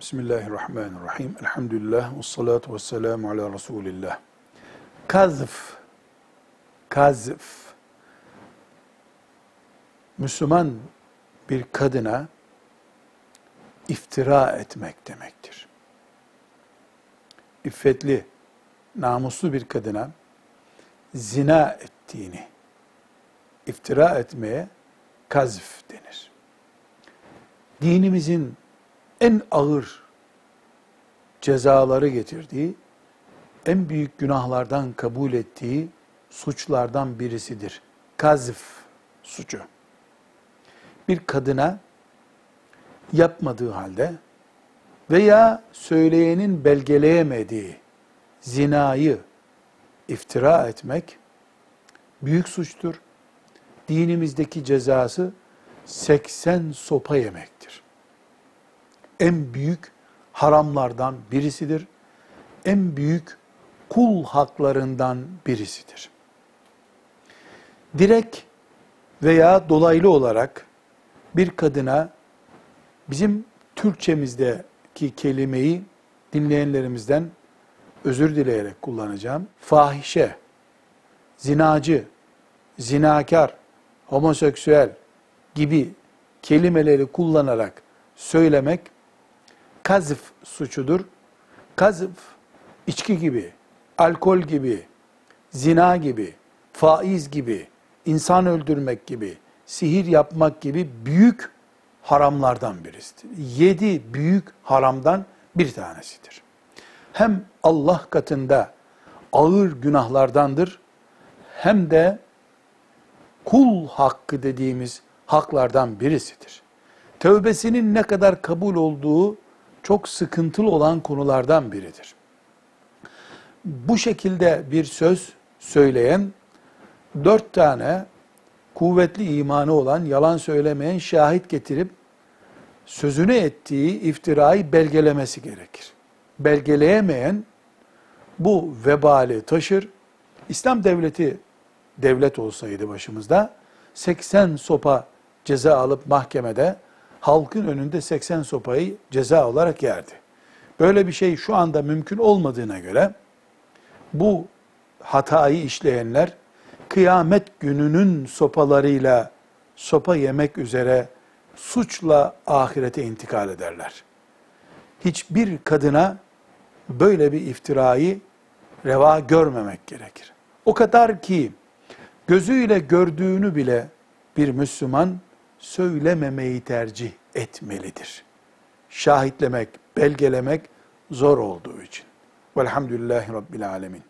Bismillahirrahmanirrahim. Elhamdülillah ve salatu ve selamu ala Resulillah. Kazf, kazf, Müslüman bir kadına iftira etmek demektir. İffetli, namuslu bir kadına zina ettiğini iftira etmeye kazf denir. Dinimizin en ağır cezaları getirdiği, en büyük günahlardan kabul ettiği suçlardan birisidir. Kazf suçu. Bir kadına yapmadığı halde veya söyleyenin belgeleyemediği zinayı iftira etmek büyük suçtur. Dinimizdeki cezası 80 sopa yemektir en büyük haramlardan birisidir. En büyük kul haklarından birisidir. Direkt veya dolaylı olarak bir kadına bizim Türkçemizdeki kelimeyi dinleyenlerimizden özür dileyerek kullanacağım. Fahişe, zinacı, zinakar, homoseksüel gibi kelimeleri kullanarak söylemek kazıf suçudur. Kazıf, içki gibi, alkol gibi, zina gibi, faiz gibi, insan öldürmek gibi, sihir yapmak gibi büyük haramlardan birisidir. Yedi büyük haramdan bir tanesidir. Hem Allah katında ağır günahlardandır, hem de kul hakkı dediğimiz haklardan birisidir. Tövbesinin ne kadar kabul olduğu çok sıkıntılı olan konulardan biridir. Bu şekilde bir söz söyleyen dört tane kuvvetli imanı olan, yalan söylemeyen şahit getirip sözünü ettiği iftirayı belgelemesi gerekir. Belgeleyemeyen bu vebali taşır. İslam devleti devlet olsaydı başımızda 80 sopa ceza alıp mahkemede halkın önünde 80 sopayı ceza olarak yerdi. Böyle bir şey şu anda mümkün olmadığına göre bu hatayı işleyenler kıyamet gününün sopalarıyla sopa yemek üzere suçla ahirete intikal ederler. Hiçbir kadına böyle bir iftirayı reva görmemek gerekir. O kadar ki gözüyle gördüğünü bile bir Müslüman söylememeyi tercih etmelidir. Şahitlemek, belgelemek zor olduğu için. Velhamdülillahi Rabbil Alemin.